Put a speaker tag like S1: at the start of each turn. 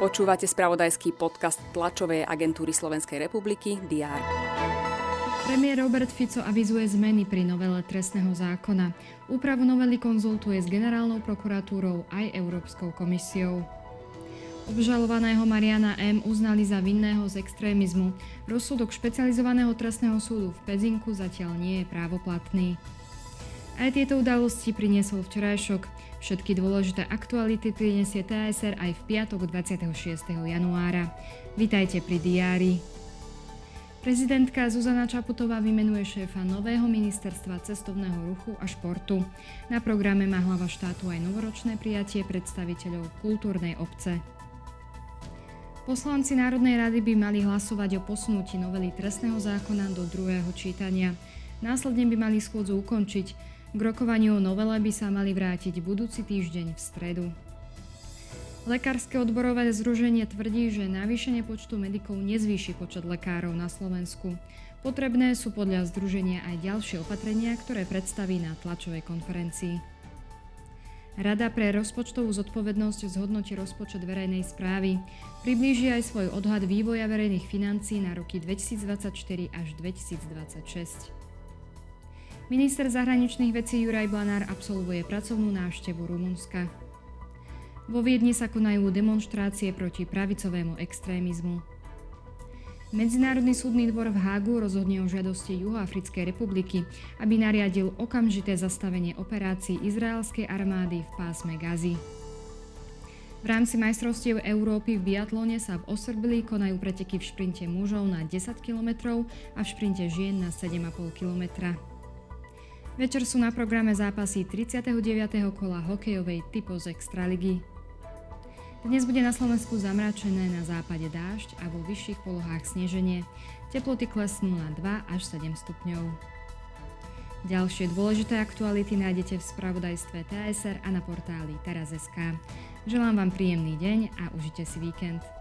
S1: Počúvate spravodajský podcast tlačovej agentúry Slovenskej republiky DR.
S2: Premiér Robert Fico avizuje zmeny pri novele trestného zákona. Úpravu novely konzultuje s generálnou prokuratúrou aj Európskou komisiou. Obžalovaného Mariana M. uznali za vinného z extrémizmu. Rozsudok špecializovaného trestného súdu v Pezinku zatiaľ nie je právoplatný. Aj tieto udalosti priniesol včerajšok. Všetky dôležité aktuality prinesie TSR aj v piatok 26. januára. Vítajte pri diári. Prezidentka Zuzana Čaputová vymenuje šéfa nového ministerstva cestovného ruchu a športu. Na programe má hlava štátu aj novoročné prijatie predstaviteľov kultúrnej obce. Poslanci Národnej rady by mali hlasovať o posunutí novely trestného zákona do druhého čítania. Následne by mali schôdzu ukončiť. K rokovaniu o novele by sa mali vrátiť budúci týždeň v stredu. Lekárske odborové združenie tvrdí, že navýšenie počtu medikov nezvýši počet lekárov na Slovensku. Potrebné sú podľa združenia aj ďalšie opatrenia, ktoré predstaví na tlačovej konferencii. Rada pre rozpočtovú zodpovednosť zhodnotí rozpočet verejnej správy. Priblíži aj svoj odhad vývoja verejných financií na roky 2024 až 2026. Minister zahraničných vecí Juraj Blanár absolvuje pracovnú návštevu Rumunska. Vo Viedni sa konajú demonstrácie proti pravicovému extrémizmu. Medzinárodný súdny dvor v Hágu rozhodne o žiadosti Juhoafrickej republiky, aby nariadil okamžité zastavenie operácií izraelskej armády v pásme Gazy. V rámci majstrovstiev Európy v biatlone sa v Osrbili konajú preteky v šprinte mužov na 10 km a v šprinte žien na 7,5 km. Večer sú na programe zápasy 39. kola hokejovej Typos Extraligy. Dnes bude na Slovensku zamračené, na západe dážď a vo vyšších polohách sneženie. Teploty klesnú na 2 až 7 stupňov. Ďalšie dôležité aktuality nájdete v spravodajstve TSR a na portáli teraz.sk. Želám vám príjemný deň a užite si víkend.